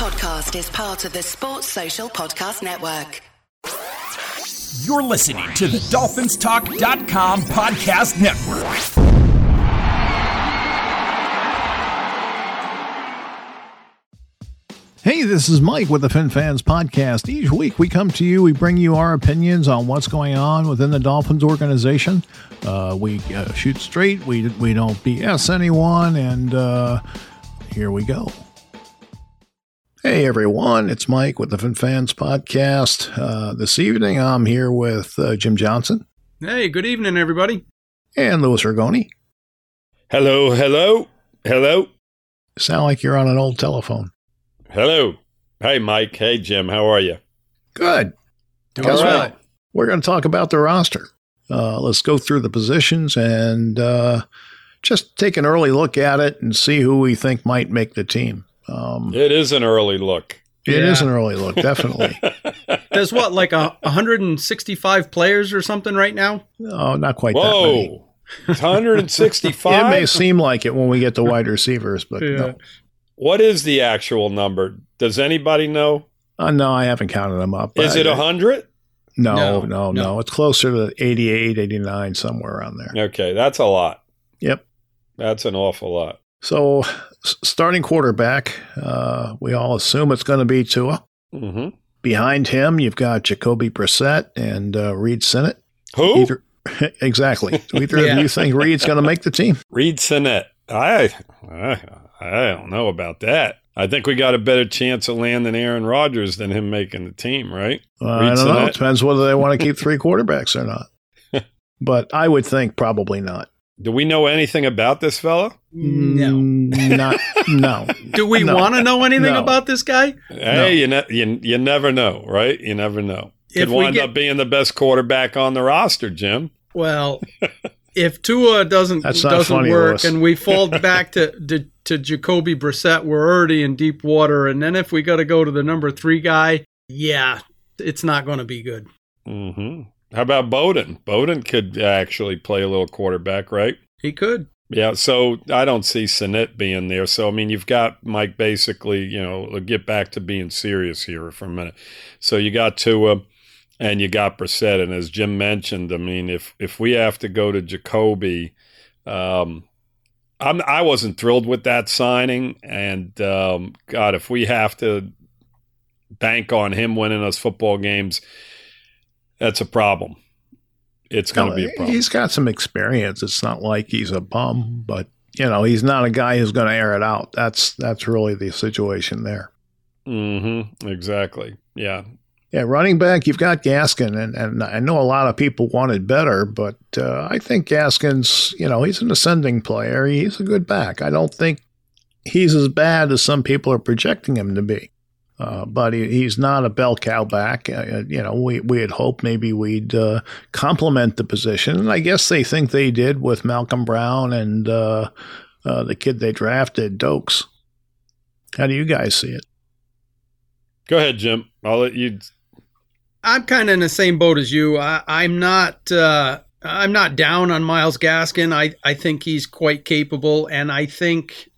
podcast is part of the Sports Social Podcast Network. You're listening to the DolphinsTalk.com podcast network. Hey, this is Mike with the Fin Fans Podcast. Each week we come to you, we bring you our opinions on what's going on within the Dolphins organization. Uh, we uh, shoot straight, we, we don't BS anyone, and uh, here we go. Hey everyone, it's Mike with the Fin Fans Podcast. Uh, this evening I'm here with uh, Jim Johnson. Hey, good evening, everybody. And Louis Ragone. Hello, hello, hello. Sound like you're on an old telephone. Hello. Hey, Mike. Hey, Jim. How are you? Good. Doing Guess well. what? We're going to talk about the roster. Uh, let's go through the positions and uh, just take an early look at it and see who we think might make the team. Um, It is an early look. It Yeah. is an early look, definitely. There's what, like a 165 players or something right now? oh, not quite that many. Whoa. 165? It may seem like it when we get to wide receivers, but no. what is the actual number? Does anybody know? Uh, no, I haven't counted them up. Is I- it 100? No, No, no, no, no. It's closer to 88, 89, somewhere around there. Okay, that's a lot. Yep. That's an awful lot. So, s- starting quarterback, uh, we all assume it's going to be Tua. hmm Behind him, you've got Jacoby Brissett and uh, Reid Sinnett. Who? Either, exactly. Do either Yeah. of you think Reid's going to make the team? Reid Sinnett. I, I, I don't know about that. I think we got a better chance of landing Aaron Rodgers than him making the team, right? Uh, I don't know. It depends whether they want to keep three quarterbacks or not. but I would think probably not. Do we know anything about this fella? No. Mm, Not, no. Do we No. want to know anything No. about this guy? Hey, you, ne- you you never know, right? You never know. Could If wind get- up being the best quarterback on the roster, Jim. Well, if Tua doesn't doesn't funny, work Louis. and we fall back to, to to Jacoby Brissett, we're already in deep water. And then if we got to go to the number three guy, yeah, it's not going to be good. hmm How about Bowden? Bowden could actually play a little quarterback, right? He could. Yeah, so I don't see Sinnett being there. So I mean, you've got Mike basically, you know, get back to being serious here for a minute. So you got Tua and you got Brissett, and as Jim mentioned, I mean, if if we have to go to Jacoby, um, I'm I wasn't thrilled with that signing, and um, God, if we have to bank on him winning us football games, that's a problem. It's going to be a problem. He's got some experience. It's not like he's a bum, but you know, he's not a guy who's going to air it out. That's that's really the situation there. Mm-hmm. Exactly. Yeah. Yeah, running back, you've got Gaskin, and, and I know a lot of people wanted better, but uh, I think Gaskin's, you know, he's an ascending player. He's a good back. I don't think he's as bad as some people are projecting him to be. Uh, but he, he's not a bell cow back. Uh, you know, we, we had hoped maybe we'd uh, complement the position. And I guess they think they did with Malcolm Brown and uh, uh, the kid they drafted, Doaks. How do you guys see it? Go ahead, Jim. I'll let you. I'm kind of in the same boat as you. I, I'm not. Uh, I'm not down on Myles Gaskin. I, I think he's quite capable, and I think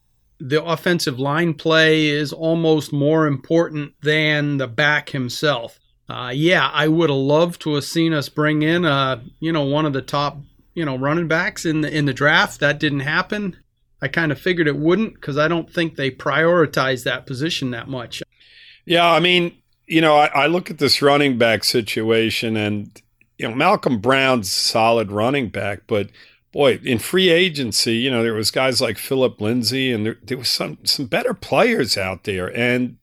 the offensive line play is almost more important than the back himself. Uh, yeah, I would have loved to have seen us bring in, uh, you know, one of the top, you know, running backs in the in the draft. That didn't happen. I kind of figured it wouldn't because I don't think they prioritize that position that much. Yeah, I mean, you know, I, I look at this running back situation, and you know, Malcolm Brown's solid running back, but boy, in free agency, you know, there was guys like Philip Lindsay, and there, there was some some better players out there, and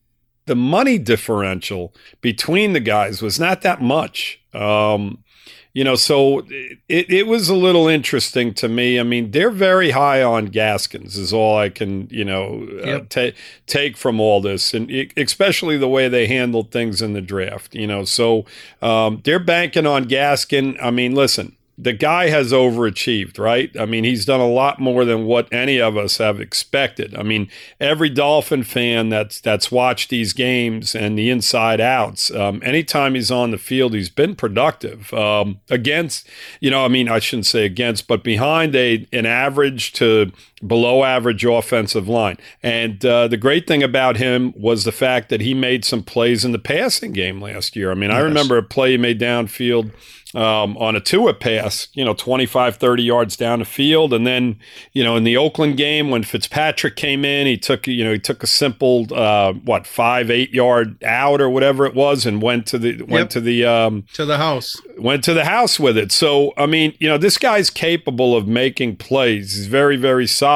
the money differential between the guys was not that much. Um, you know, so it, it was a little interesting to me. I mean, they're very high on Gaskins, is all I can, you know, uh, Yep. ta- take from all this, and e- especially the way they handled things in the draft. You know, so um, they're banking on Gaskin. I mean, listen, the guy has overachieved, right? I mean, he's done a lot more than what any of us have expected. I mean, every Dolphin fan that's that's watched these games and the inside outs, um, anytime he's on the field, he's been productive. Um, against, you know, I mean, I shouldn't say against, but behind a an average to below average offensive line. And uh, the great thing about him was the fact that he made some plays in the passing game last year. I mean, yes. I remember a play he made downfield um, on a Tua pass, you know, 25, 30 yards down the field. And then, you know, in the Oakland game when Fitzpatrick came in, he took, you know, he took a simple, uh, what, five, eight yard out or whatever it was and went to the, went yep. to the, um, to the house, went to the house with it. So, I mean, you know, this guy's capable of making plays. He's very, very solid.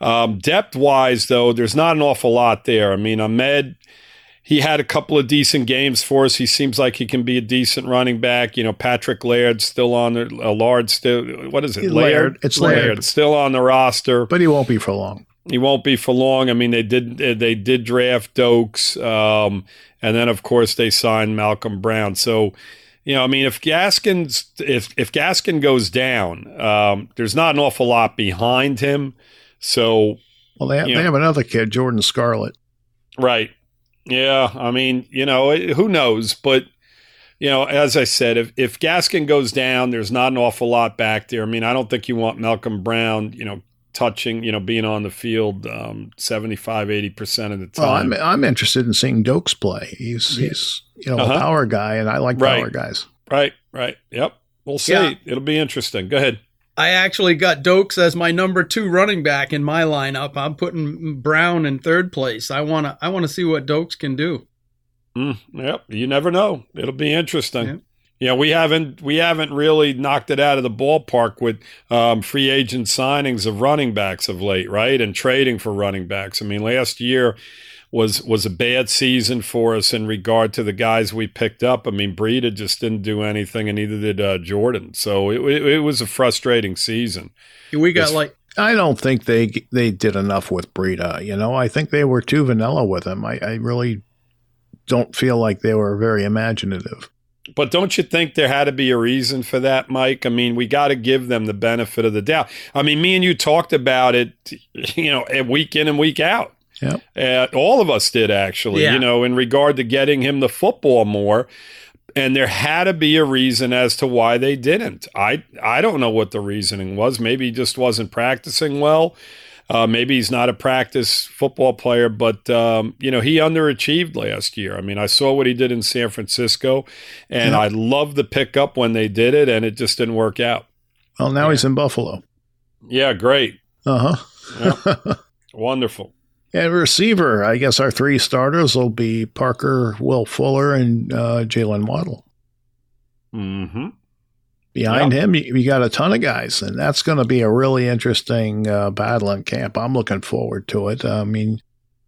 Um, depth wise, though, there's not an awful lot there. I mean, Ahmed, he had a couple of decent games for us. He seems like he can be a decent running back. You know, Patrick Laird still on the uh, Lard still. What is it? Laird. Laird. It's Laird. Laird. still on the roster, but he won't be for long. He won't be for long. I mean, they did they did draft Doaks, um, and then of course they signed Malcolm Brown. So. You know, I mean, if Gaskin's if if Gaskin goes down, um, there's not an awful lot behind him. So, well, they have, they know, have another kid, Jordan Scarlett. Right. Yeah, I mean, you know, who knows? But you know, as I said, if if Gaskin goes down, there's not an awful lot back there. I mean, I don't think you want Malcolm Brown, you know, touching, you know, being on the field um, 75, 80% of the time. Well, I'm, I'm interested in seeing Doaks play. He's, yeah. he's you know, uh-huh. a power guy, and I like right. power guys. Right, right. Yep. We'll see. Yeah. It'll be interesting. Go ahead. I actually got Doaks as my number two running back in my lineup. I'm putting Brown in third place. I want to I want to see what Doaks can do. Mm, yep, you never know. It'll be interesting. Yep. Yeah, we haven't we haven't really knocked it out of the ballpark with um, free agent signings of running backs of late, right? And trading for running backs. I mean, last year was was a bad season for us in regard to the guys we picked up. I mean, Breida just didn't do anything, and neither did uh, Jordan. So it, it, it, was a frustrating season. We got it's, like I don't think they they did enough with Breida. You know, I think they were too vanilla with him. I, I really don't feel like they were very imaginative. But don't you think there had to be a reason for that, Mike? I mean, we got to give them the benefit of the doubt. I mean, me and you talked about it, you know, week in and week out. Yeah. Uh, all of us did actually, yeah. you know, in regard to getting him the football more. And there had to be a reason as to why they didn't. I I don't know what the reasoning was. Maybe he just wasn't practicing well. Uh, maybe he's not a practice football player, but um, you know he underachieved last year. I mean, I saw what he did in San Francisco, and yeah. I loved the pickup when they did it, and it just didn't work out. Well, now yeah. he's in Buffalo. Yeah, great. Uh huh. yeah. Wonderful. And receiver, I guess our three starters will be Parker, Will Fuller, and uh, Jaylen Waddle. Mm-hmm. Behind yep. him, you, you, got a ton of guys, and that's going to be a really interesting uh, battle in camp. I'm looking forward to it. I mean,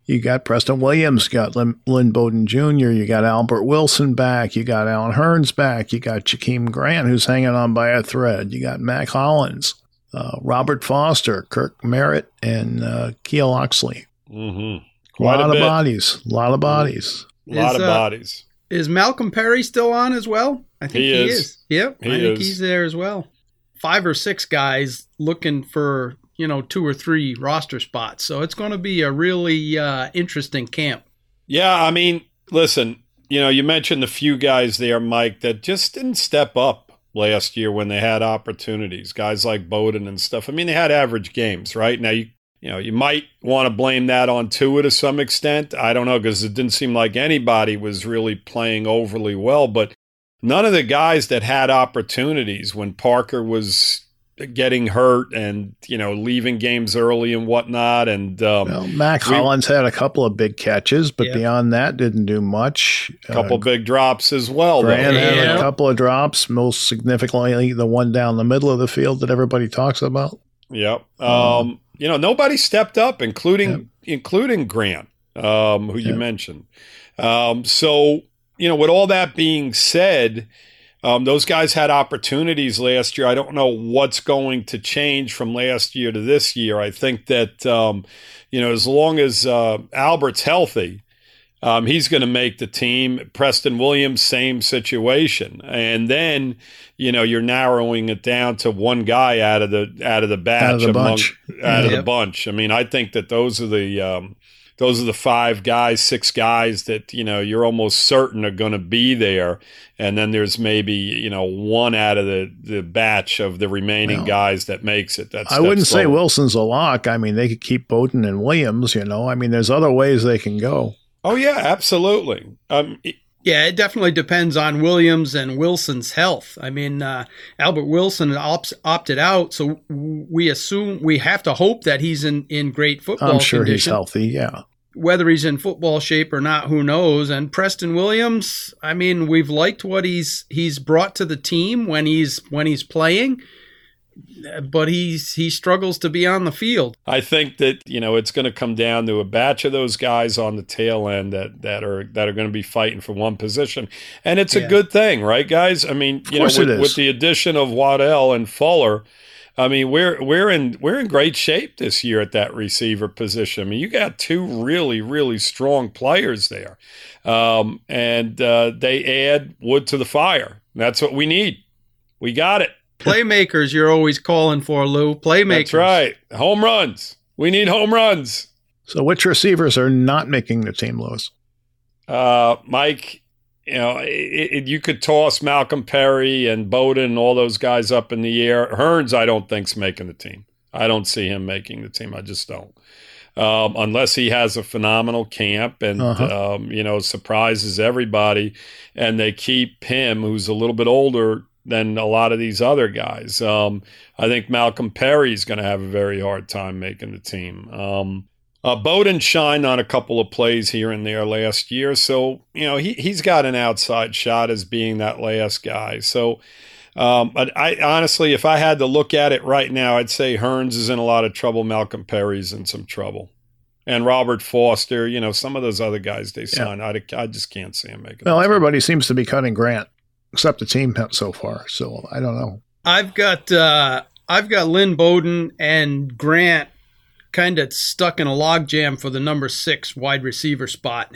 you got Preston Williams, got Lynn, Lynn Bowden Jr., you got Albert Wilson back, you got Allen Hurns back, you got Jakeem Grant, who's hanging on by a thread, you got Mack Hollins, uh, Robert Foster, Kirk Merritt, and uh, Kai Locksley. Mm-hmm. Quite a lot a of bodies. A lot of bodies. A lot is, of uh, bodies. Is Malcolm Perry still on as well? I think he, he is. is. Yep, he I think is. he's there as well. Five or six guys looking for you know two or three roster spots, so it's going to be a really uh, interesting camp. Yeah, I mean, listen, you know, you mentioned the few guys there, Mike, that just didn't step up last year when they had opportunities. Guys like Bowden and stuff. I mean, they had average games, right? Now you you know, you might want to blame that on Tua to some extent. I don't know because it didn't seem like anybody was really playing overly well. But none of the guys that had opportunities when Parker was getting hurt and you know leaving games early and whatnot and um, well, Mack we, Hollins had a couple of big catches but yeah. beyond that didn't do much a couple uh, big drops as well Grant though. had yeah. a couple of drops most significantly the one down the middle of the field that everybody talks about yep um, um you know, nobody stepped up, including yep. including Grant, um, who yep. you mentioned. Um, so, you know, with all that being said, um, those guys had opportunities last year. I don't know what's going to change from last year to this year. I think that, um, you know, as long as uh, Albert's healthy, um, he's going to make the team. Preston Williams, same situation. And then, you know, you're narrowing it down to one guy out of the out of the batch out of the among, bunch. out of the bunch. I mean, I think that those are the um, those are the five guys, six guys that you know you're almost certain are going to be there, and then there's maybe you know one out of the the batch of the remaining Well, guys that makes it. That's I wouldn't say. Wilson's a lock. I mean, they could keep Bowden and Williams. You know, I mean, there's other ways they can go. Oh yeah, absolutely. Um, Yeah, it definitely depends on Williams and Wilson's health. I mean, uh, Albert Wilson opt- opted out, so we assume we have to hope that he's in, in great football I'm sure he's healthy. Yeah. Whether he's in football shape or not, who knows? And Preston Williams, I mean, we've liked what he's he's brought to the team when he's when he's playing, but he's he struggles to be on the field. I think that you know it's going to come down to a batch of those guys on the tail end that that are that are going to be fighting for one position, and it's Yeah. a good thing, right, guys? I mean, you know, course it with, with the addition of Waddle and Fuller, I mean, we're we're in we're in great shape this year at that receiver position. I mean, you got two really really strong players there, um, and uh, they add wood to the fire. That's what we need. We got it. Playmakers, you're always calling for Lou. Playmakers, That's right. Home runs. We need home runs. So, which receivers are not making the team, Louis? uh, Mike, you know, it, it, you could toss Malcolm Perry and Bowden and all those guys up in the air. Hurns, I don't think's making the team. I don't see him making the team. I just don't. Um, unless he has a phenomenal camp and Uh-huh. um, you know surprises everybody, and they keep him, who's a little bit older than a lot of these other guys. Um, I think Malcolm Perry is going to have a very hard time making the team. Um, uh, Bowden shined on a couple of plays here and there last year, so you know he he's got an outside shot as being that last guy. So, um, but I honestly, if I had to look at it right now, I'd say Hurns is in a lot of trouble. Malcolm Perry's in some trouble, and Robert Foster. You know, some of those other guys they signed, I, I just can't see him making. Well, everybody seems to be cutting Grant, except the team so far. So, I don't know. I've got uh, I've got Lynn Bowden and Grant kind of stuck in a logjam for the number six wide receiver spot.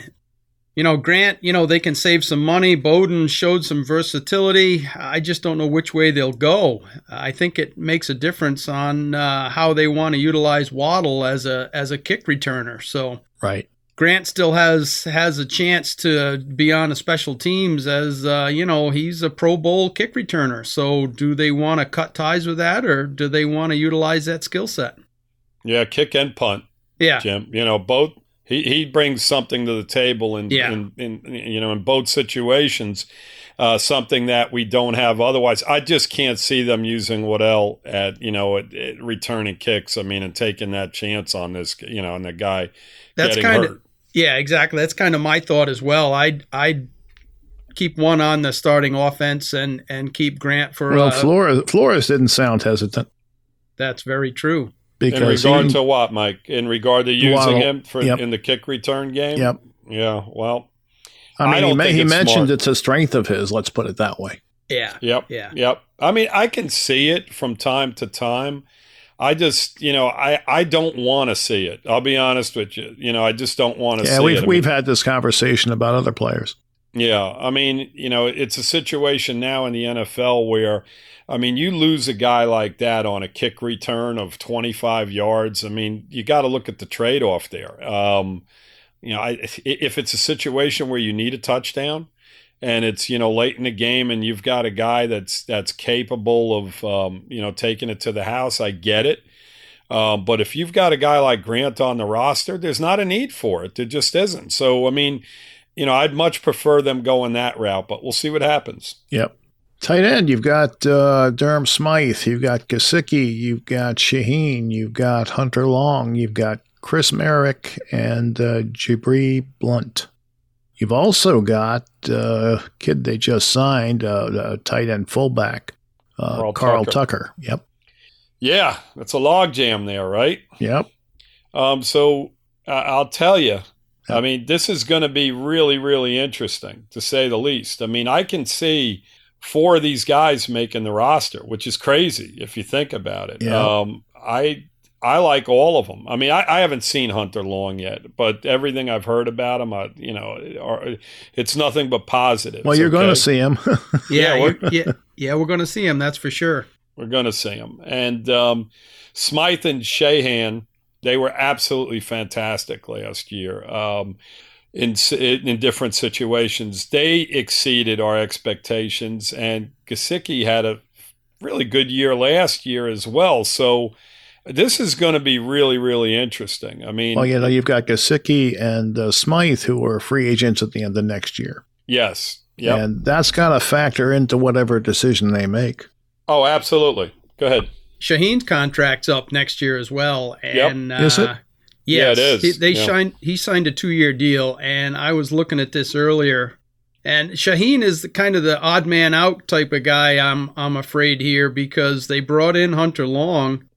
You know, Grant, you know, they can save some money. Bowden showed some versatility. I just don't know which way they'll go. I think it makes a difference on uh, how they want to utilize Waddle as a as a kick returner. So Right. Grant still has has a chance to be on a special teams as uh, you know he's a Pro Bowl kick returner. So do they want to cut ties with that, or do they want to utilize that skill set? yeah, kick and punt. Yeah, Jim. You know, both he, he brings something to the table in, Yeah. in, in you know in both situations, uh, something that we don't have otherwise. I just can't see them using Waddle at you know at, at returning kicks. I mean, and taking that chance on this you know and the guy that's kind of yeah, exactly. That's kind of my thought as well. I'd I'd keep one on the starting offense and and keep Grant for. Well, uh, Flores, Flores didn't sound hesitant that's very true. In regard he, to what, Mike? In regard to using Waddle. him for Yep. in the kick return game? Yep. Yeah. Well. I I mean, he, don't ma- think he it's mentioned smart. it's a strength of his. Let's put it that way. Yeah, Yep. Yeah. Yep. I mean, I can see it from time to time. I just, you know, I I don't want to see it. I'll be honest with you. You know, I just don't want to Yeah, see we've we've had this conversation about other players. yeah. I mean, you know, it's a situation now in the NFL where I mean, you lose a guy like that on a kick return of 25 yards. I mean, you got to look at the trade-off there. Um, you know, I, if it's a situation where you need a touchdown, and it's you know late in the game and you've got a guy that's that's capable of um, you know taking it to the house. I get it. Um, but if you've got a guy like grant on the roster there's not a need for it. There just isn't. So i mean you know i'd much prefer them going that route but we'll see what happens. Yep. Tight end, you've got uh, Durham Smythe, you've got Gesicki, you've got Shaheen, you've got Hunter Long, you've got Chris Myarick, and uh, Jabri Blunt. You've also got uh, kid they just signed, uh, the tight end fullback, uh, Carl Carl, Tucker. Tucker. Yep. yeah that's a log jam there right Yep. um, so i'll tell you i mean this is going to be really really interesting to say the least i mean i can see four of these guys making the roster, which is crazy if you think about it. Yeah. Um, I I like all of them. I mean, I, I haven't seen Hunter Long yet, but everything I've heard about him, I, you know, are, it's nothing but positive. Well, you're going to see him. Yeah, Yeah, yeah, yeah, yeah. We're going to see him. That's for sure. We're going to see him. And um, Smythe and Shaheen, They were absolutely fantastic last year. Um, in in different situations, they exceeded our expectations, and Gesicki had a really good year last year as well. So this is going to be really, really interesting. I mean, well, you know, you've got Gesicki and uh, Smythe who are free agents at the end of next year. Yes. Yep. And that's got to factor into whatever decision they make. Oh, absolutely. Go ahead. Shaheen's contract's up next year as well. And yep. is it? Uh, yes, yeah, it is. He, they yeah. signed. He signed a two-year deal, and I was looking at this earlier. And Shaheen is the kind of the odd man out type of guy. I'm I'm afraid here because they brought in Hunter Long.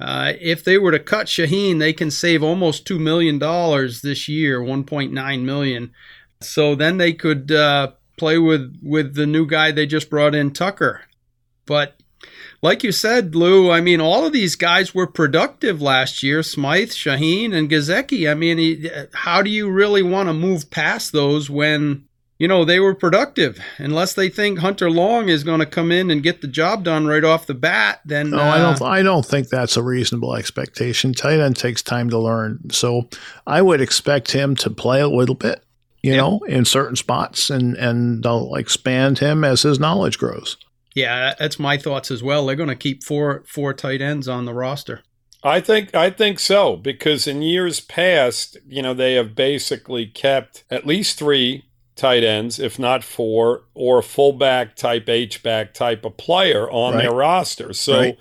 Uh, if they were to cut Shaheen, they can save almost two million dollars this year, one point nine million. So then they could uh, play with with the new guy they just brought in, Tucker. But like you said, Lou, I mean, all of these guys were productive last year Smythe, Shaheen, and Gesicki. I mean, how do you really want to move past those when, you know, they were productive? Unless they think Hunter Long is going to come in and get the job done right off the bat, then. No, uh, I don't. I don't think that's a reasonable expectation. Tight end takes time to learn, so I would expect him to play a little bit, you yeah. know, in certain spots, and and they'll expand him as his knowledge grows. Yeah, that's my thoughts as well. They're going to keep four four tight ends on the roster. I think I think so because in years past, you know, they have basically kept at least three tight ends, if not four, or a fullback type H back type of player on right. their roster. So, right.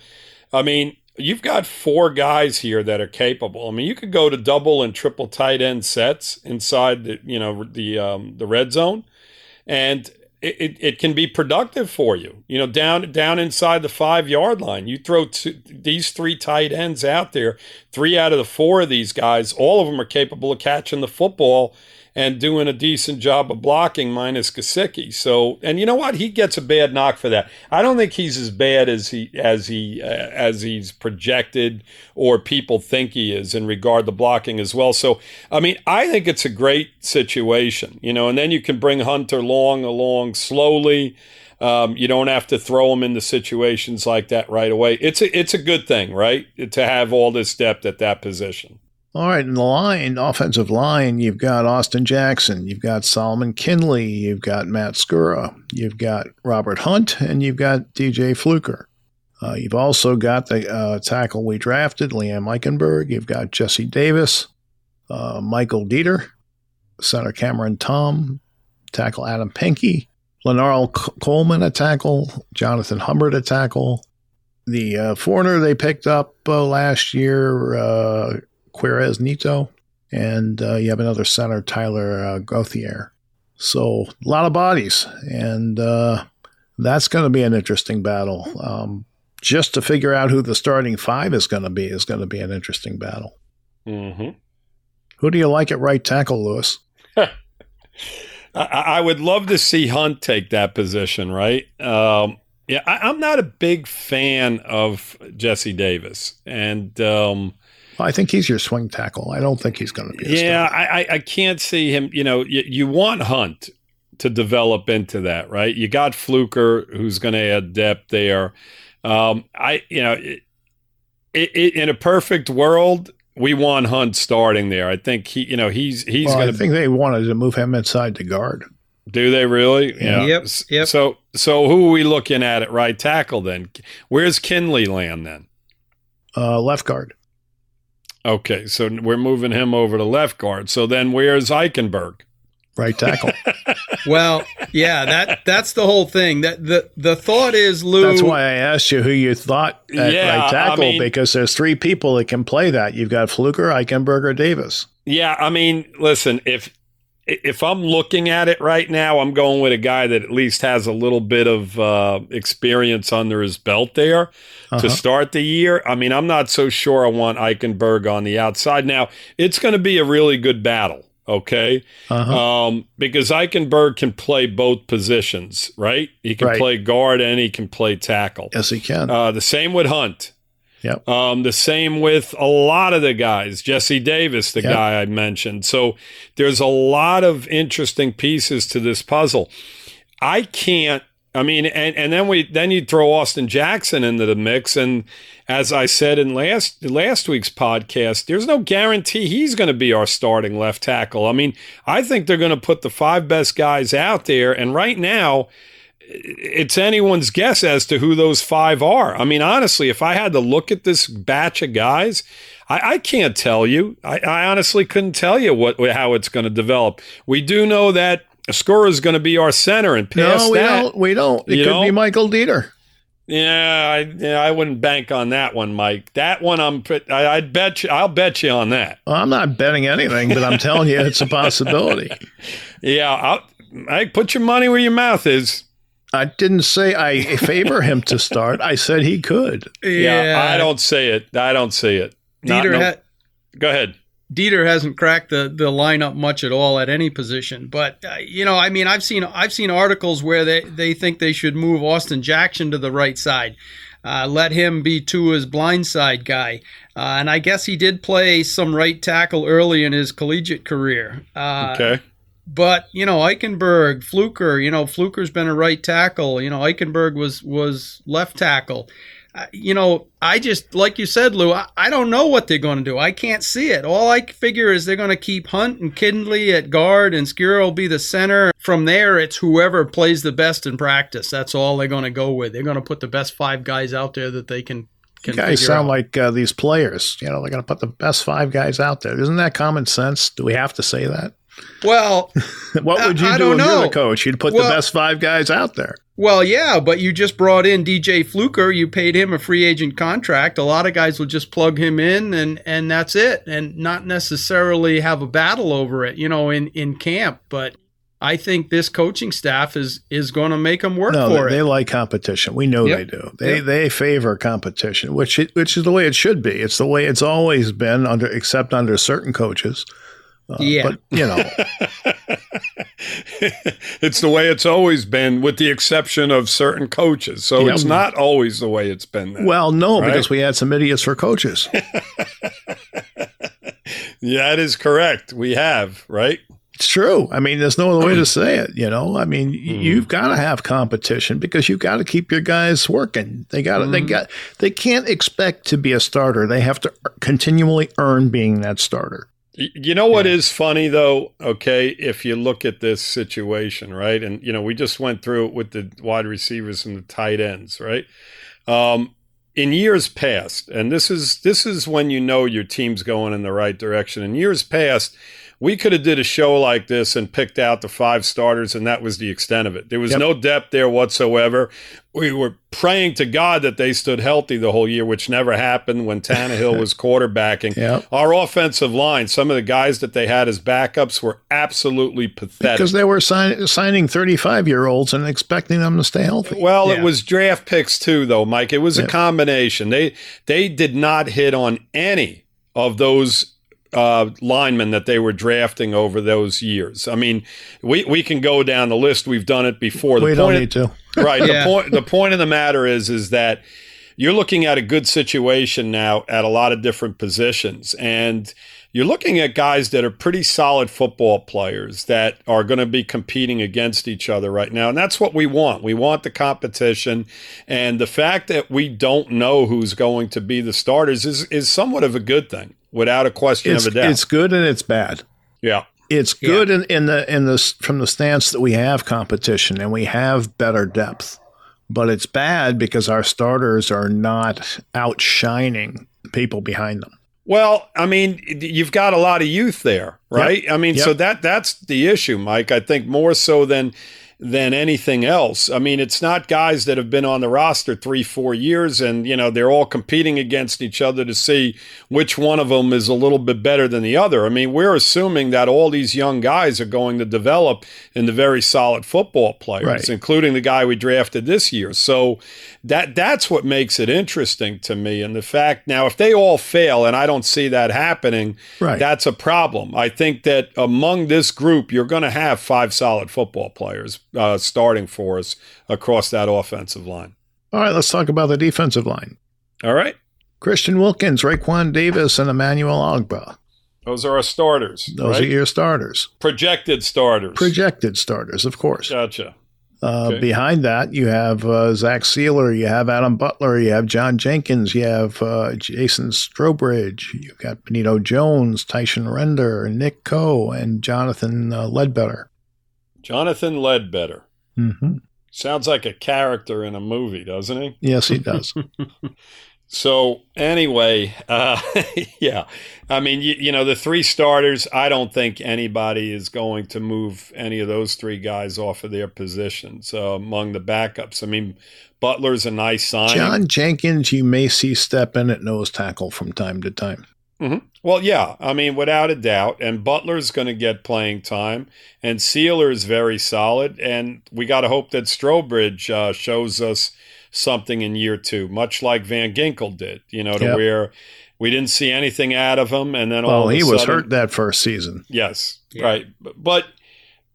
I mean, you've got four guys here that are capable. I mean, you could go to double and triple tight end sets inside the you know the um, the red zone, and it, it can be productive for you. You know, down down inside the five yard line, you throw two, these three tight ends out there. Three out of the four of these guys, all of them are capable of catching the football and doing a decent job of blocking, minus Gesicki. So, and you know what? He gets a bad knock for that. I don't think he's as bad as he as he uh, as he's projected or people think he is in regard to blocking as well. So, I mean, I think it's a great situation, you know. And then you can bring Hunter Long along slowly. Um, you don't have to throw him into situations like that right away. It's a it's a good thing, right, to have all this depth at that position. All right, in the line, offensive line, you've got Austin Jackson, you've got Solomon Kindley, you've got Matt Skura, you've got Robert Hunt, and you've got DJ Fluker. Uh, you've also got the uh, tackle we drafted, Liam Eichenberg. You've got Jesse Davis, uh, Michael Deiter, center Cameron Tom, tackle Adam Pankey, Larnel Coleman a tackle, Jonathan Hubbard a tackle. The uh, foreigner they picked up uh, last year, Queiroz Neto, and uh, you have another center, Tyler uh, Gauthier. So a lot of bodies, and uh, that's going to be an interesting battle. Um, just to figure out who the starting five is going to be is going to be an interesting battle. Mm-hmm. Who do you like at right tackle, Louis? I, I, would love to see Hunt take that position, right? Um, yeah, I, am not a big fan of Jesse Davis, and um, I think he's your swing tackle. I don't think he's going to be. yeah, I, I can't see him. You know, you, you want Hunt to develop into that, right? You got Fluker, who's going to add depth there. Um, I, you know, it, it, in a perfect world, we want Hunt starting there. I think he, you know, he's he's well, going to. I think they wanted to move him inside to guard. Do they really? Yeah. Yep. Yep. So so who are we looking at at right tackle then? Where's Kindley land then? Uh, left guard. Okay, so we're moving him over to left guard. So then where's Eichenberg? Right tackle. well, yeah, that that's the whole thing. That the the thought is Lou. That's why I asked you who you thought at Yeah, right tackle I mean- because there's three people that can play that. You've got Fluker, Eichenberg, or Davis. Yeah, I mean, listen, if if I'm looking at it right now, I'm going with a guy that at least has a little bit of uh, experience under his belt there Uh-huh. to start the year. I mean, I'm not so sure I want Eichenberg on the outside. Now, it's going to be a really good battle, okay? Uh-huh. Um, because Eichenberg can play both positions, right? He can Right. play guard and he can play tackle. yes, he can. Uh, the same with Hunt. Yep. Um, the same with a lot of the guys. Jesse Davis, the Yep. guy I mentioned. So there's a lot of interesting pieces to this puzzle. I can't I mean, and, and then we then you throw Austin Jackson into the mix, and as I said in last last week's podcast, there's no guarantee he's going to be our starting left tackle. I mean, I think they're going to put the five best guys out there, and right now, it's anyone's guess as to who those five are. I mean, honestly, if I had to look at this batch of guys, I, I can't tell you. I, I honestly couldn't tell you what how it's going to develop. We do know that Skura is going to be our center, and past no, we that, don't. We don't. It could know? be Michael Deiter. yeah, I, yeah, I wouldn't bank on that one, Mike. That one, I'm. I, I'd bet you. I'll bet you on that. Well, I'm not betting anything, but I'm telling you, it's a possibility. Yeah, I'll, I put your money where your mouth is. I didn't say I favor him to start. I said he could. Yeah, I don't see it. I don't see it. Not- Deiter, no- ha- go ahead. Deiter hasn't cracked the, the lineup much at all at any position. But uh, you know, I mean, I've seen I've seen articles where they, they think they should move Austin Jackson to the right side, uh, let him be Tua's blindside guy. Uh, and I guess he did play some right tackle early in his collegiate career. Uh, Okay. But you know, Eichenberg, Fluker, you know, Fluker's been a right tackle. You know, Eichenberg was was left tackle. Uh, you know, I just like you said, Lou. I, I don't know what they're going to do. I can't see it. All I figure is they're going to keep Hunt and Kindley at guard, and Skura will be the center. From there, it's whoever plays the best in practice. That's all they're going to go with. They're going to put the best five guys out there that they can. can You guys sound out. like uh, these players. You know, they're going to put the best five guys out there. Isn't that common sense? Do we have to say that? Well, What would you I- I do if you're know. the coach? You'd put Well- the best five guys out there. Well, yeah, but you just brought in DJ Fluker. You paid him a free agent contract. A lot of guys will just plug him in, and and that's it, and not necessarily have a battle over it, you know, in in camp. But I think this coaching staff is is going to make them work No, for they, it. they like competition. We know Yep. they do. They Yep. they favor competition, which it, which is the way it should be. It's the way it's always been under, except under certain coaches. Uh, Yeah. But you know, it's the way it's always been, with the exception of certain coaches. So Yeah. it's not always the way it's been. Then. well, no, Right. because we had some idiots for coaches. yeah, that is correct. We have right. It's true. I mean, there's no other way to say it. You know, I mean, Mm-hmm. you've got to have competition because you've got to keep your guys working. They got to. They Mm-hmm. got. They can't expect to be a starter. They have to continually earn being that starter. You know what is funny though? Okay, if you look at this situation, right, and you know we just went through it with the wide receivers and the tight ends, right? Um, in years past, and this is this is when you know your team's going in the right direction. In years past, we could have did a show like this and picked out the five starters, and that was the extent of it. There was Yep. no depth there whatsoever. We were praying to God that they stood healthy the whole year, which never happened when Tannehill was quarterbacking. Yep. Our offensive line, some of the guys that they had as backups were absolutely pathetic. Because they were sign, signing 35 year olds and expecting them to stay healthy. Well, it was draft picks too, though, Mike. It was a combination. They they did not hit on any of those uh, linemen that they were drafting over those years. I mean, we, we can go down the list. We've done it before. The we don't point- need to. right. Yeah. The point the point of the matter is is that you're looking at a good situation now at a lot of different positions and you're looking at guys that are pretty solid football players that are going to be competing against each other right now and that's what we want we want the competition and the fact that we don't know who's going to be the starters is is somewhat of a good thing without a question It's, of a doubt it's good and it's bad. yeah It's Yeah. good in, in the in the from the stance that we have competition and we have better depth, but it's bad because our starters are not outshining people behind them. Well, I mean, you've got a lot of youth there, right? I mean, Yep. so that that's the issue, Mike. I think more so than than anything else. I mean, it's not guys that have been on the roster three, four years, and you know they're all competing against each other to see which one of them is a little bit better than the other. I mean, we're assuming that all these young guys are going to develop into very solid football players, Right. including the guy we drafted this year. So that that's what makes it interesting to me. And the fact now, if they all fail, and I don't see that happening, Right. that's a problem. I think that among this group, you're going to have five solid football players uh, starting for us across that offensive line. All right, let's talk about the defensive line. All right, Christian Wilkins, Raekwon Davis, and Emmanuel Ogbah. those are our starters. Those right? are your starters. projected starters. Projected starters, of course. Gotcha. Uh, Okay. Behind that, you have uh, Zach Sieler, you have Adam Butler, you have John Jenkins, you have uh, Jason Strowbridge, you've got Benito Jones, Tyshun Render, Nick Coe, and Jonathan uh, Ledbetter. Jonathan Ledbetter. hmm Sounds like a character in a movie, doesn't he? Yes, he does. So anyway, uh, yeah, I mean, you, you know, the three starters. I don't think anybody is going to move any of those three guys off of their positions uh, among the backups. I mean, Butler's a nice sign. John Jenkins, you may see step in at nose tackle from time to time. Well, yeah, I mean, without a doubt. And Butler's going to get playing time, and Sieler is very solid. And we got to hope that Strowbridge uh, shows us something in year two, much like Van Ginkel did. You know, to Yep. where we didn't see anything out of him, and then all Well, of a he was hurt that first season. Yes, Yeah. right. But- But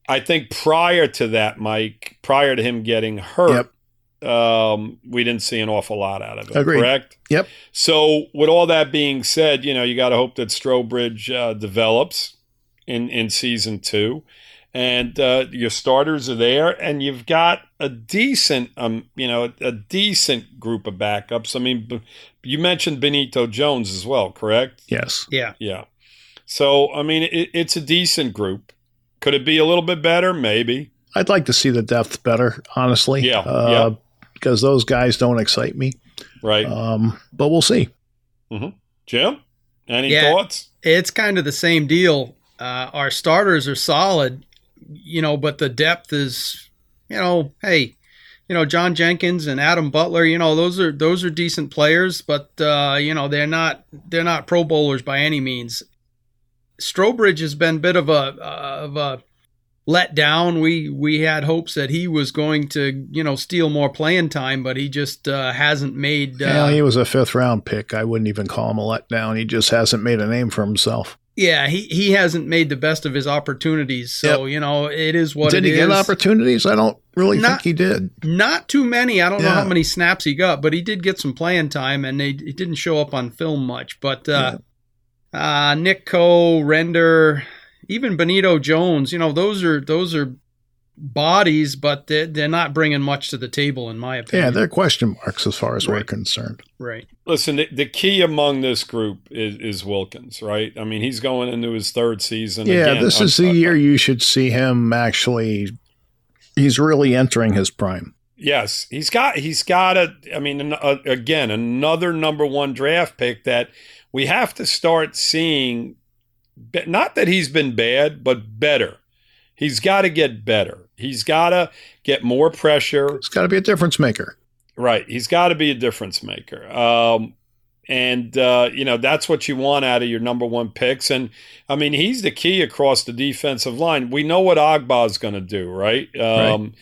I think prior to that, Mike, prior to him getting hurt, um, we didn't see an awful lot out of it. Agreed. Correct. Yep. So, with all that being said, you know, you got to hope that Strowbridge uh, develops in in season two, and uh, your starters are there, and you've got a decent, um, you know, a decent group of backups. I mean, b- you mentioned Benito Jones as well, correct? Yes. Yeah. Yeah. So, I mean, it, it's a decent group. Could it be a little bit better? Maybe. I'd like to see the depth better, honestly. Yeah, Uh, Because those guys don't excite me. Right. Um, but we'll see. Jim, any Yeah. thoughts? It's kind of the same deal. Uh, our starters are solid, you know, but the depth is, you know, hey, you know, John Jenkins and Adam Butler, you know, those are those are decent players, but uh, you know, they're not they're not Pro Bowlers by any means. Strowbridge has been a bit of a of a let down. We we had hopes that he was going to, you know, steal more playing time, but he just uh, hasn't made. Uh, yeah, he was a fifth round pick. I wouldn't even call him a letdown. He just hasn't made a name for himself. Yeah, he, he hasn't made the best of his opportunities. So, you know, it is what did it he get opportunities? I don't really Not- think he did. Not too many. I don't know how many snaps he got, but he did get some playing time and they he didn't show up on film much. But uh, uh, Nick Coe, Render, even Benito Jones, you know, those are those are bodies, but they're, they're not bringing much to the table, in my opinion. Yeah, they're question marks as far as we're concerned. right. Listen, the, the key among this group is, is Wilkins, right? I mean, he's going into his third season. yeah, Again, this un- is the uh, year you should see him actually. He's really entering his prime. Yes, he's got he's got a. I mean, an- uh, again, another number one draft pick that we have to start seeing. Not that he's been bad, but better. He's got to get better. He's got to get more pressure. He's got to be a difference maker. Right. He's got to be a difference maker. Um, and, uh, you know, that's what you want out of your number one picks. And, I mean, he's the key across the defensive line. We know what Agba's going to do, right? Um,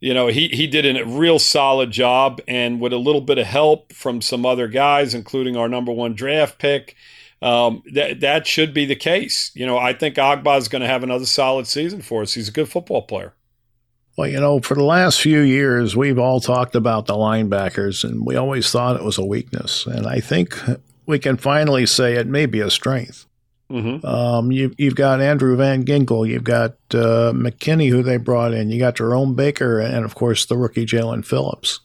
You know, he, he did a real solid job. And with a little bit of help from some other guys, including our number one draft pick, um, that, that should be the case. You know, I think Agba is going to have another solid season for us. He's a good football player. Well, you know, for the last few years, we've all talked about the linebackers, and we always thought it was a weakness. And I think we can finally say it may be a strength. Mm-hmm. Um, you, you've got Andrew Van Ginkel, you've got uh, McKinney, who they brought in, you got Jerome Baker, and of course the rookie Jaelan Phillips.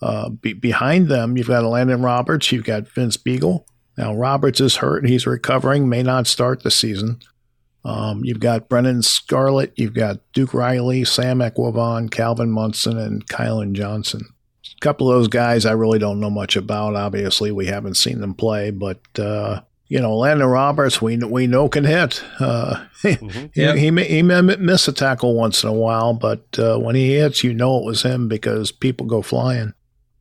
Uh, be, behind them, you've got Landon Roberts, you've got Vince Biegel. Now Roberts is hurt; he's recovering, may not start the season. Um, you've got Brennan Scarlett, you've got Duke Riley, Sam Eguavoen, Calvin Munson, and Kylan Johnson. A couple of those guys I really don't know much about. Obviously, we haven't seen them play, but uh, you know, Landon Roberts, we we know can hit. Uh, Mhm. he, he may he may miss a tackle once in a while, but uh, when he hits, you know it was him because people go flying.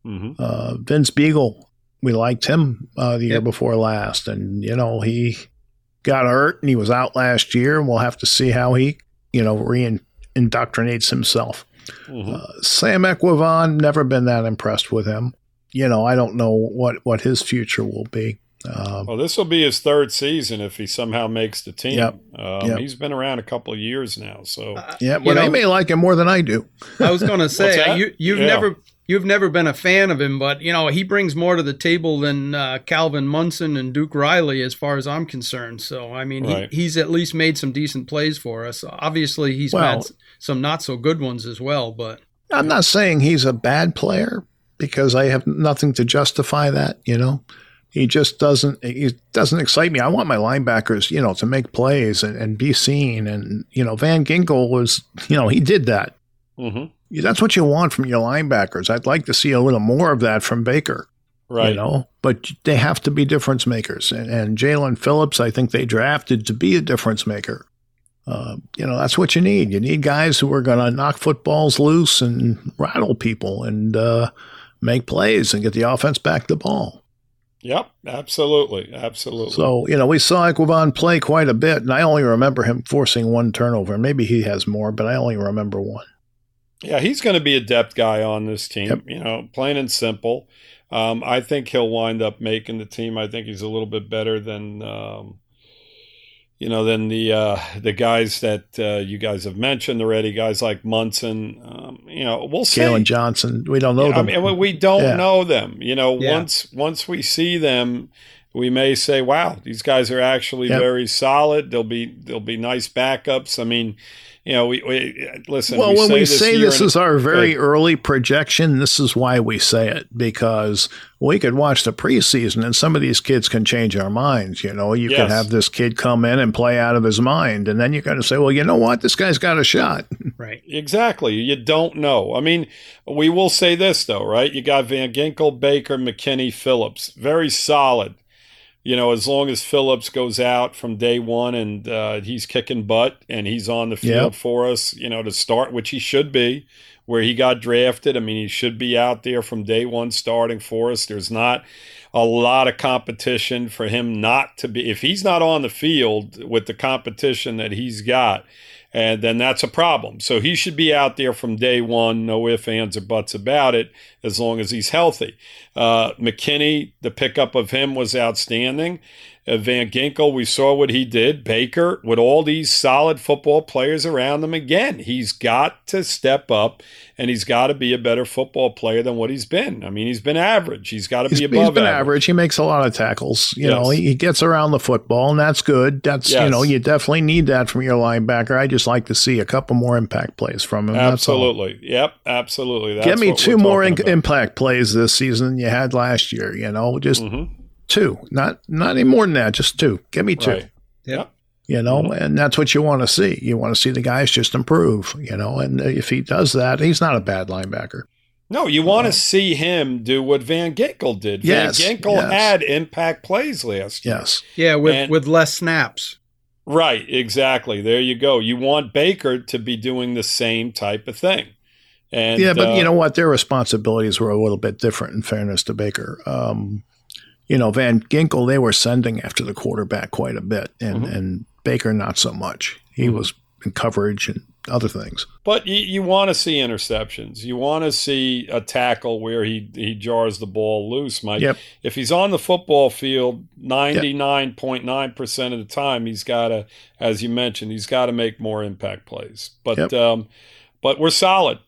Mm-hmm. Uh, Vince Biegel, we liked him uh, the year Yep. before last, and you know he got hurt and he was out last year, and we'll have to see how he you know re-indoctrinates himself. Mm-hmm. Uh, Sam Eguavoen, never been that impressed with him. You know, I don't know what what his future will be. Um, Well, this will be his third season if he somehow makes the team. Yep. Um, Yep. He's been around a couple of years now, so Uh, yeah, you but they may like him more than I do. I was going to say you you've Yeah. never you've never been a fan of him, but you know he brings more to the table than uh, Calvin Munson and Duke Riley, as far as I'm concerned. So I mean, Right. he, he's at least made some decent plays for us. Obviously, he's Well- had some not so good ones as well. But I'm not saying he's a bad player because I have nothing to justify that. You know, he just doesn't. He doesn't excite me. I want my linebackers, you know, to make plays and, and be seen. And you know, Van Ginkel was, you know, he did that. hmm That's what you want from your linebackers. I'd like to see a little more of that from Baker. Right. You know, but they have to be difference makers. And, and Jaelan Phillips, I think they drafted to be a difference maker. Uh, you know, that's what you need. You need guys who are going to knock footballs loose and rattle people and uh, make plays and get the offense back the ball. Yep. Absolutely. Absolutely. So, you know, we saw Eguavoen play quite a bit, and I only remember him forcing one turnover. Maybe he has more, but I only remember one. Yeah, he's going to be a depth guy on this team. Yep. You know, plain and simple. Um, I think he'll wind up making the team. I think he's a little bit better than, um, you know, than the uh, the guys that uh, you guys have mentioned already. Guys like Munson. Um, you know, we'll see. Kalen Johnson, we don't know Yeah, I them. mean, we don't Yeah. know them. You know, Yeah. once once we see them, we may say, "Wow, these guys are actually Yep. very solid." They'll be they'll be nice backups. I mean, you know, we, we listen. Well, we when say we this say this in- is our very Good. early projection, this is why we say it because we could watch the preseason and some of these kids can change our minds. You know, you Yes. could have this kid come in and play out of his mind, and then you're going to say, well, you know what? This guy's got a shot. right, Exactly. You don't know. I mean, we will say this though, right? You got Van Ginkel, Baker, McKinney, Phillips. Very solid. You know, as long as Phillips goes out from day one and uh, he's kicking butt and he's on the field Yep. for us, you know, to start, which he should be, where he got drafted. I mean, he should be out there from day one starting for us. There's not a lot of competition for him not to be. If he's not on the field with the competition that he's got, and then that's a problem. So he should be out there from day one, no ifs, ands, or buts about it, as long as he's healthy. Uh, McKinney, the pickup of him was outstanding. Uh, Van Ginkel, we saw what he did. Baker, with all these solid football players around him, again, he's got to step up and he's got to be a better football player than what he's been. I mean, he's been average. He's got to He's, be he's above been average. average. He makes a lot of tackles. You Yes. know, he, he gets around the football, and that's good. That's you know, you definitely need that from your linebacker. I just like to see a couple more impact plays from him. Absolutely. Yep. Absolutely. That's Get me two more in- impact plays this season than you had last year. You know, just Mhm. Two, not not any more than that. Just two. Give me two. Right. Yep. You know, Mhm. and that's what you want to see. You want to see the guys just improve. You know, and if he does that, he's not a bad linebacker. No, you want to see him do what Van Ginkel did. Yes, Van Ginkel yes. had impact plays last year. Yes. yeah, with And- with less snaps. Right, exactly. There you go. You want Baker to be doing the same type of thing. And yeah, but uh, you know what? Their responsibilities were a little bit different. In fairness to Baker, um, you know, Van Ginkel they were sending after the quarterback quite a bit, and Mhm. and Baker not so much. He Mm-hmm. was in coverage and other things. But you, you want to see interceptions. You want to see a tackle where he he jars the ball loose, Mike. Yep. If he's on the football field, ninety nine point nine percent of the time, he's got to, as you mentioned, he's got to make more impact plays. But Yep. um, but we're solid.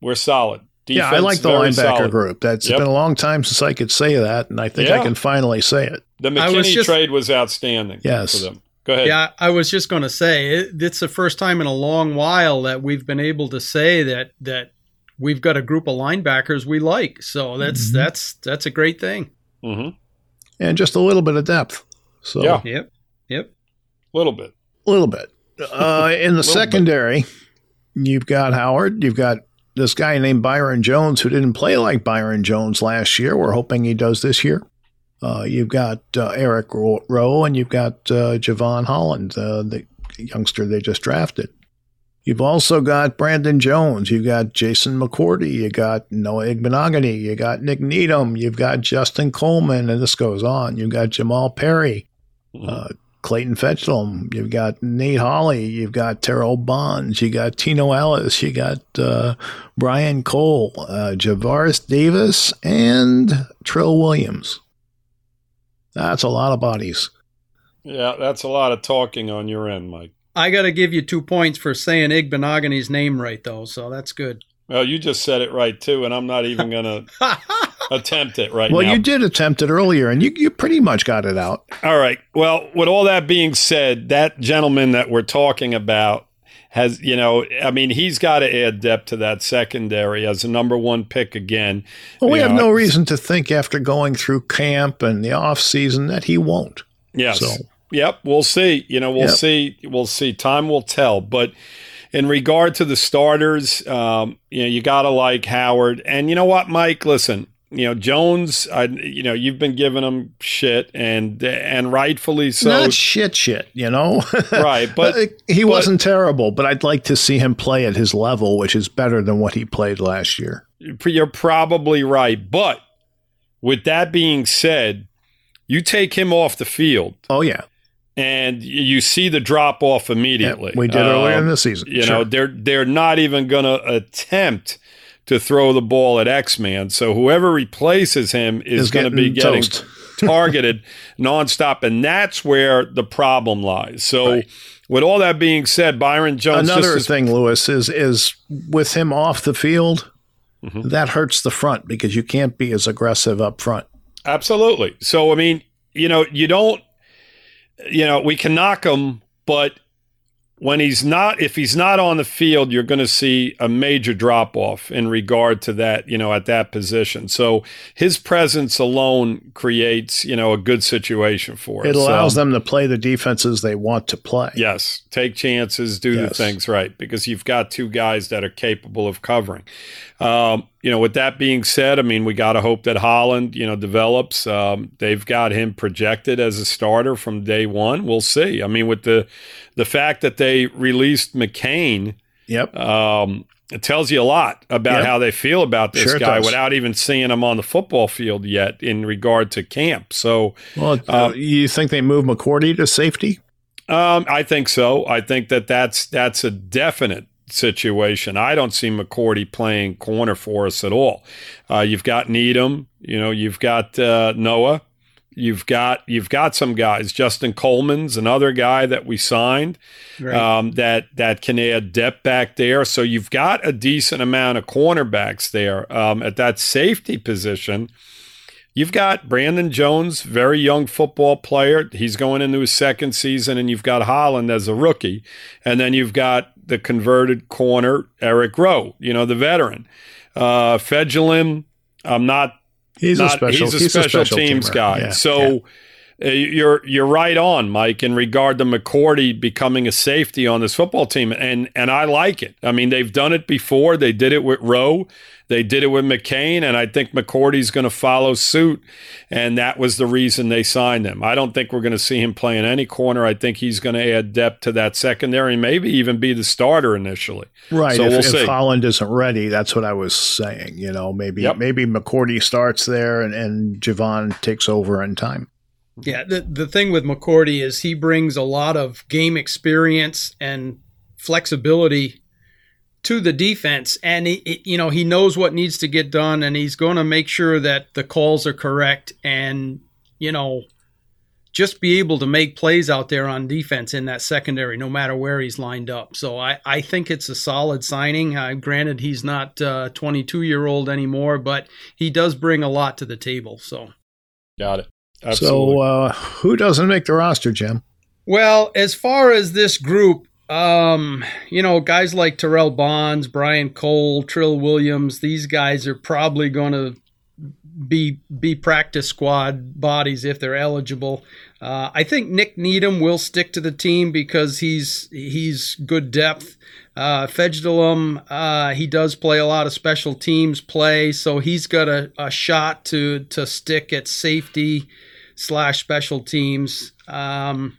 We're solid. Yeah, I like the linebacker solid. group. That's Yep. been a long time since I could say that, and I think I can finally say it. The I was McKinney just- trade was outstanding. Yes. For them. Go ahead. Yeah, I was just going to say it, it's the first time in a long while that we've been able to say that that we've got a group of linebackers we like. So that's Mhm. that's that's a great thing. hmm And just a little bit of depth. So Yeah. Yep. Yep. A little bit. a little bit. Uh, in the Little bit. secondary, you've got Howard. You've got this guy named Byron Jones who didn't play like Byron Jones last year. We're hoping he does this year. Uh, you've got uh, Eric Rowe and you've got uh, Jevon Holland, uh, the youngster they just drafted. You've also got Brandon Jones. You've got Jason McCourty. you've got Noah Igbinoghene. you've got Nik Needham. You've got Justin Coleman, and this goes on. You've got Jamal Perry. Mhm. Clayton Fejedelem, you've got Nate Holley, you've got Terrell Bonds, you got Tino Ellis, you got uh, Brian Cole, uh, Javaris Davis, and Trill Williams. That's a lot of bodies. yeah, that's a lot of talking on your end, Mike. I got to give you two points for saying Igbinoghene's name right though. So that's good. Well, you just said it right too, and I'm not even going to attempt it right now. well, now. you did attempt it earlier, and you, you pretty much got it out. All right. Well, with all that being said, that gentleman that we're talking about has, you know, I mean, he's got to add depth to that secondary as a number one pick again. Well, we You have know, no reason to think after going through camp and the off season that he won't. Yes. So- Yep. We'll see. You know, we'll Yep. see. We'll see. Time will tell. But in regard to the starters, um, you know, you got to like Howard. And you know what, Mike? Listen, you know, Jones, I, you know, you've been giving him shit and, and rightfully so. Not shit, shit, you know. right. But he wasn't terrible, but I'd like to see him play at his level, which is better than what he played last year. you're probably right. But with that being said, you take him off the field Oh yeah, and you see the drop off yeah immediately. we did earlier in Um, the season. You Sure. know, they're they're not even going to attempt to throw the ball at X Man. So whoever replaces him is, going to be getting targeted nonstop, and that's where the problem lies. So. Right. With all that being said, Byron Jones. Another thing, Louis, is is with him off the field, Mm-hmm. that hurts the front because you can't be as aggressive up front. Absolutely. So I mean, you know, you don't you know, we can knock him, but when he's not if he's not on the field, you're going to see a major drop off in regard to that, you know, at that position. So his presence alone creates, you know, a good situation for us. It allows So- them to play the defenses they want to play. Yes, take chances, do the things right because you've got two guys that are capable of covering. Um, you know, with that being said, I mean, we got to hope that Holland, you know, develops. Um, they've got him projected as a starter from day one. We'll see. I mean, with the the fact that they released McCain, Yep. um, it tells you a lot about Yep. how they feel about this Sure guy without even seeing him on the football field yet in regard to camp. So. Well, Uh, you think they move McCourty to safety? Um, I think so. I think that that's that's a definite situation. I don't see McCourty playing corner for us at all. Uh, you've got Needham. You know, you've got uh, Noah. You've got you've got some guys. Justin Coleman's another guy that we signed Right. um, that that can add depth back there. So you've got a decent amount of cornerbacks there um, at that safety position. You've got Brandon Jones, very young football player. He's going into his second season, and you've got Holland as a rookie, and then you've got the converted corner Eric Rowe, you know, the veteran. Uh, Fejedelem, I'm not He's not, a special. he's a special, special teams teamer. guy. Yeah, so uh, Uh, you're you're right on, Mike, in regard to McCourty becoming a safety on this football team, and and I like it. I mean, they've done it before. They did it with Rowe. They did it with McCain, and I think McCourty's going to follow suit. And that was the reason they signed him. I don't think we're going to see him playing any corner. I think he's going to add depth to that secondary, maybe even be the starter initially. Right. So if, we'll if see. Holland isn't ready, that's what I was saying. You know, maybe Yep. maybe McCourty starts there and, and Jevon takes over in time. Yeah, the the thing with McCourty is he brings a lot of game experience and flexibility to the defense, and he, he- you know he knows what needs to get done, and he's going to make sure that the calls are correct, and you know just be able to make plays out there on defense in that secondary, no matter where he's lined up. So I, I think it's a solid signing. Uh, granted, he's not uh, 22 year old anymore, but he does bring a lot to the table. So. Got it. So uh, who doesn't make the roster, Jim? Well, as far as this group, um, you know, guys like Terrell Bonds, Brian Cole, Trill Williams, these guys are probably going to be be practice squad bodies if they're eligible. Uh, I think Nik Needham will stick to the team because he's he's good depth. Uh, Fejedelem, uh, he does play a lot of special teams play, so he's got a, a shot to to stick at safety slash special teams. Um,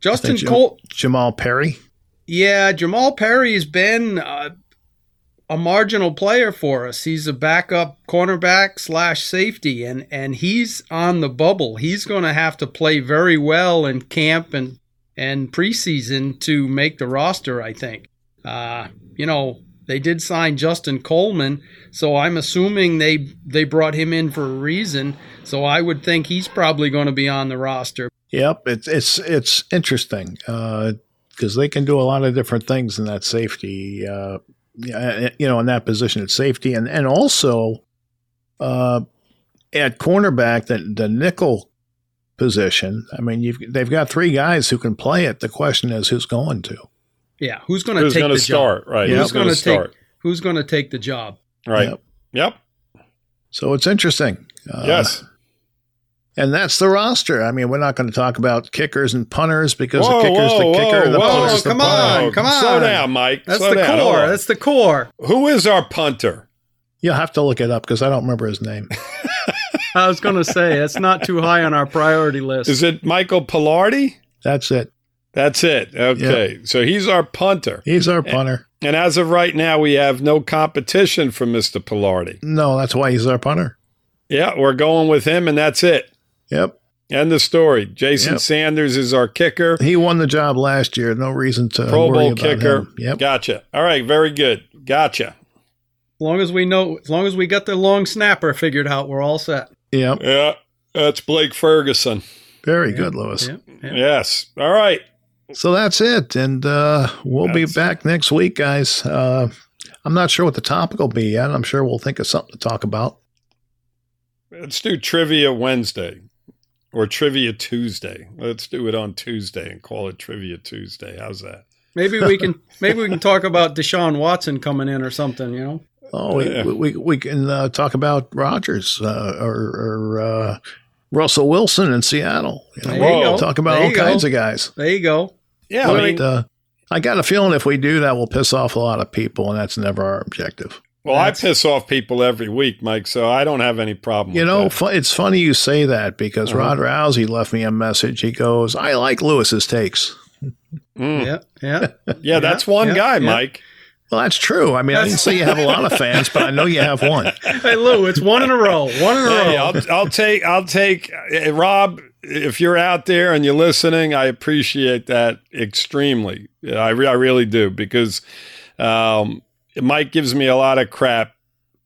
Justin Jam- Cole, Jamal Perry. yeah, Jamal Perry's been uh, a marginal player for us. He's a backup cornerback slash safety, and and he's on the bubble. He's going to have to play very well in camp and and preseason to make the roster. I think. Uh, you know, they did sign Justin Coleman, so I'm assuming they they brought him in for a reason. So I would think he's probably going to be on the roster. Yep, it's it's it's interesting because they can do a lot of different things in that safety. Uh, uh, you know, in that position at safety, and and also uh, at cornerback, the the nickel position. I mean, you've they've got three guys who can play it. The question is, who's going to? Yeah, who's going to take going to the start? job? Right. Yeah. Who's Who's going going to to take? start? Who's going to take the job? Right. Yep. Yep. So it's interesting. Uh, yes. And that's the roster. I mean, we're not going to talk about kickers and punters because Whoa, the kicker's whoa, the kicker, whoa, the whoa. punter's the come punter. on, come Slow on. down, Mike. That's Slow the down. Core. on. That's the core. Who is our punter? You'll have to look it up because I don't remember his name. I was going to say it's not too high on our priority list. Is it Michael Palardy? That's it. That's it. Okay. So he's our punter. He's our punter. And as of right now, we have no competition for Mr. Pilardi. No, that's why he's our punter. Yeah, we're going with him, and that's it. Yep. End the story. Jason Yep. Sanders is our kicker, He won the job last year. No reason to Pro worry Bowl about kicker. him. Yep. Gotcha. All right. Very good. Gotcha. As long as we know, as long as we got the long snapper figured out, we're all set. Yep. Yeah. That's Blake Ferguson. Very good, Louis. Yeah, yeah. Yes. All right. So that's it. And uh, we'll be That's- back next week, guys. Uh, I'm not sure what the topic will be yet. I'm sure we'll think of something to talk about. Let's do Trivia Wednesday or Trivia Tuesday. Let's do it on Tuesday and call it Trivia Tuesday. How's that? Maybe we can maybe we can talk about Deshaun Watson coming in or something. You know, Oh, we, Yeah. we, we, we can uh, talk about Rodgers uh, or, or uh, Russell Wilson in Seattle. You know, There you we'll go. talk about There all you go. kinds of guys. there you go. Yeah. I mean, uh, I got a feeling if we do that, we'll piss off a lot of people, and that's never our objective. Well, I piss off people every week, Mike, so I don't have any problem You with know, that. fu- it's funny you say that because Uh-huh. Rod Rousey left me a message. He goes, "I like Louis's takes." Mm. Yeah, yeah. Yeah, that's one yeah, guy, yeah. Mike. Well, that's true. I mean, I didn't say you have a lot of fans, but I know you have one. Hey Lou, it's one in a row. One in a Hey, row. I'll, I'll take, I'll take, uh, Rob, if you're out there and you're listening, I appreciate that extremely. I, re- I really do because um, Mike gives me a lot of crap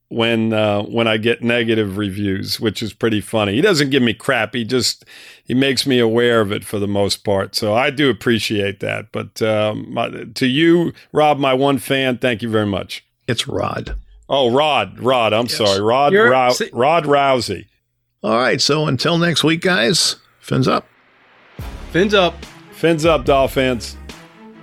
when uh, when I get negative reviews, which is pretty funny. He doesn't give me crap. He just he makes me aware of it for the most part. So I do appreciate that. But um, my, to you, Rob, my one fan, thank you very much. It's Rod. Oh, Rod, Rod, I'm sorry, Rod, You're- Rou- see- Rod Rousey. All right. So until next week, guys, fins up. Fins up. Fins up, Dolphins.